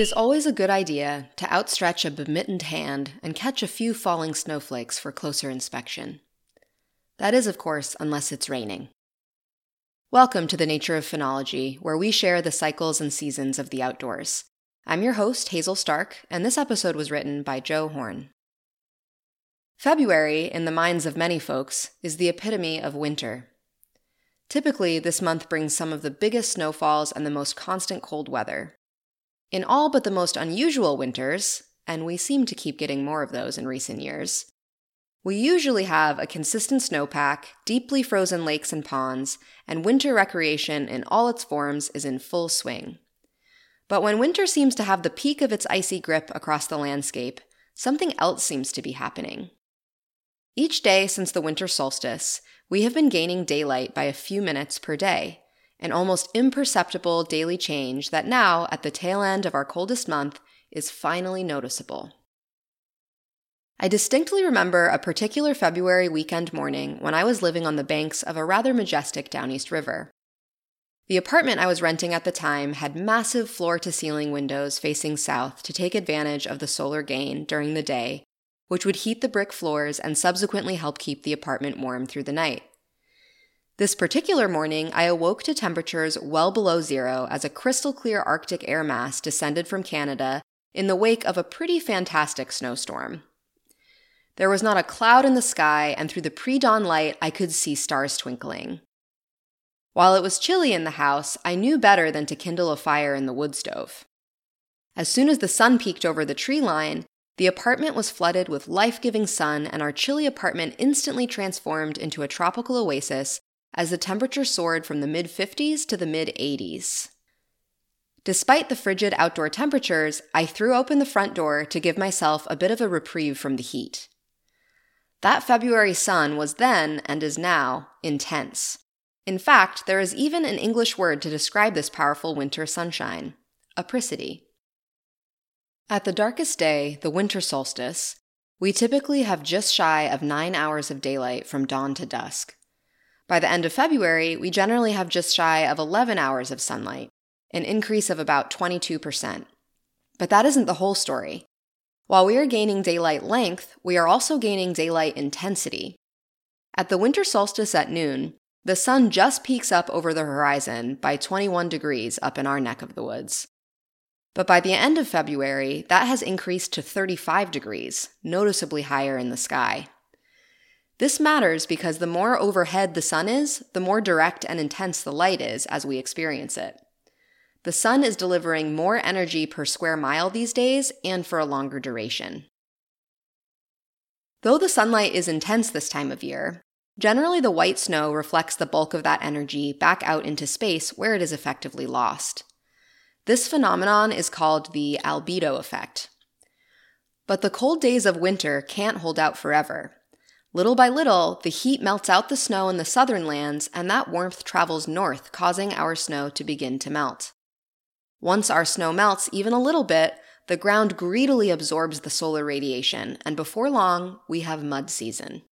is always a good idea to outstretch a bemittened hand and catch a few falling snowflakes for closer inspection. That is, of course, unless it's raining. Welcome to the Nature of Phenology, where we share the cycles and seasons of the outdoors. I'm your host, Hazel Stark, and this episode was written by Joe Horn. February, in the minds of many folks, is the epitome of winter. Typically, this month brings some of the biggest snowfalls and the most constant cold weather. In all but the most unusual winters, and we seem to keep getting more of those in recent years, we usually have a consistent snowpack, deeply frozen lakes and ponds, and winter recreation in all its forms is in full swing. But when winter seems to have the peak of its icy grip across the landscape, something else seems to be happening. Each day since the winter solstice, we have been gaining daylight by a few minutes per day, an almost imperceptible daily change that now, at the tail end of our coldest month, is finally noticeable. I distinctly remember a particular February weekend morning when I was living on the banks of a rather majestic Downeast River. The apartment I was renting at the time had massive floor to ceiling windows facing south to take advantage of the solar gain during the day which would heat the brick floors and subsequently help keep the apartment warm through the night. This particular morning, I awoke to temperatures well below zero as a crystal clear Arctic air mass descended from Canada in the wake of a pretty fantastic snowstorm. There was not a cloud in the sky, and through the pre dawn light, I could see stars twinkling. While it was chilly in the house, I knew better than to kindle a fire in the wood stove. As soon as the sun peeked over the tree line, the apartment was flooded with life giving sun, and our chilly apartment instantly transformed into a tropical oasis as the temperature soared from the mid 50s to the mid 80s. Despite the frigid outdoor temperatures, I threw open the front door to give myself a bit of a reprieve from the heat. That February sun was then, and is now, intense. In fact, there is even an English word to describe this powerful winter sunshine apricity. At the darkest day, the winter solstice, we typically have just shy of nine hours of daylight from dawn to dusk. By the end of February, we generally have just shy of 11 hours of sunlight, an increase of about 22%. But that isn't the whole story. While we are gaining daylight length, we are also gaining daylight intensity. At the winter solstice at noon, the sun just peaks up over the horizon by 21 degrees up in our neck of the woods. But by the end of February, that has increased to 35 degrees, noticeably higher in the sky. This matters because the more overhead the sun is, the more direct and intense the light is as we experience it. The sun is delivering more energy per square mile these days and for a longer duration. Though the sunlight is intense this time of year, generally the white snow reflects the bulk of that energy back out into space where it is effectively lost. This phenomenon is called the albedo effect. But the cold days of winter can't hold out forever. Little by little, the heat melts out the snow in the southern lands, and that warmth travels north, causing our snow to begin to melt. Once our snow melts even a little bit, the ground greedily absorbs the solar radiation, and before long, we have mud season.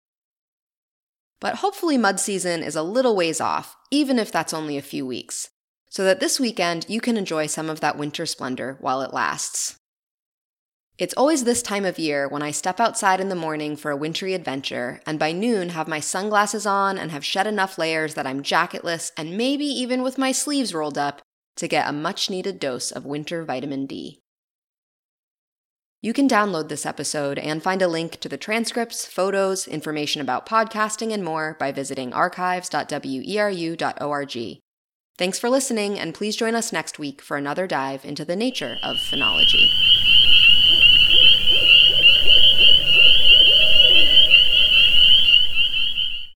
But hopefully, mud season is a little ways off, even if that's only a few weeks so that this weekend you can enjoy some of that winter splendor while it lasts. It's always this time of year when I step outside in the morning for a wintry adventure, and by noon have my sunglasses on and have shed enough layers that I'm jacketless and maybe even with my sleeves rolled up to get a much needed dose of winter vitamin D. You can download this episode and find a link to the transcripts, photos, information about podcasting, and more by visiting archives.weru.org. Thanks for listening, and please join us next week for another dive into the nature of phenology.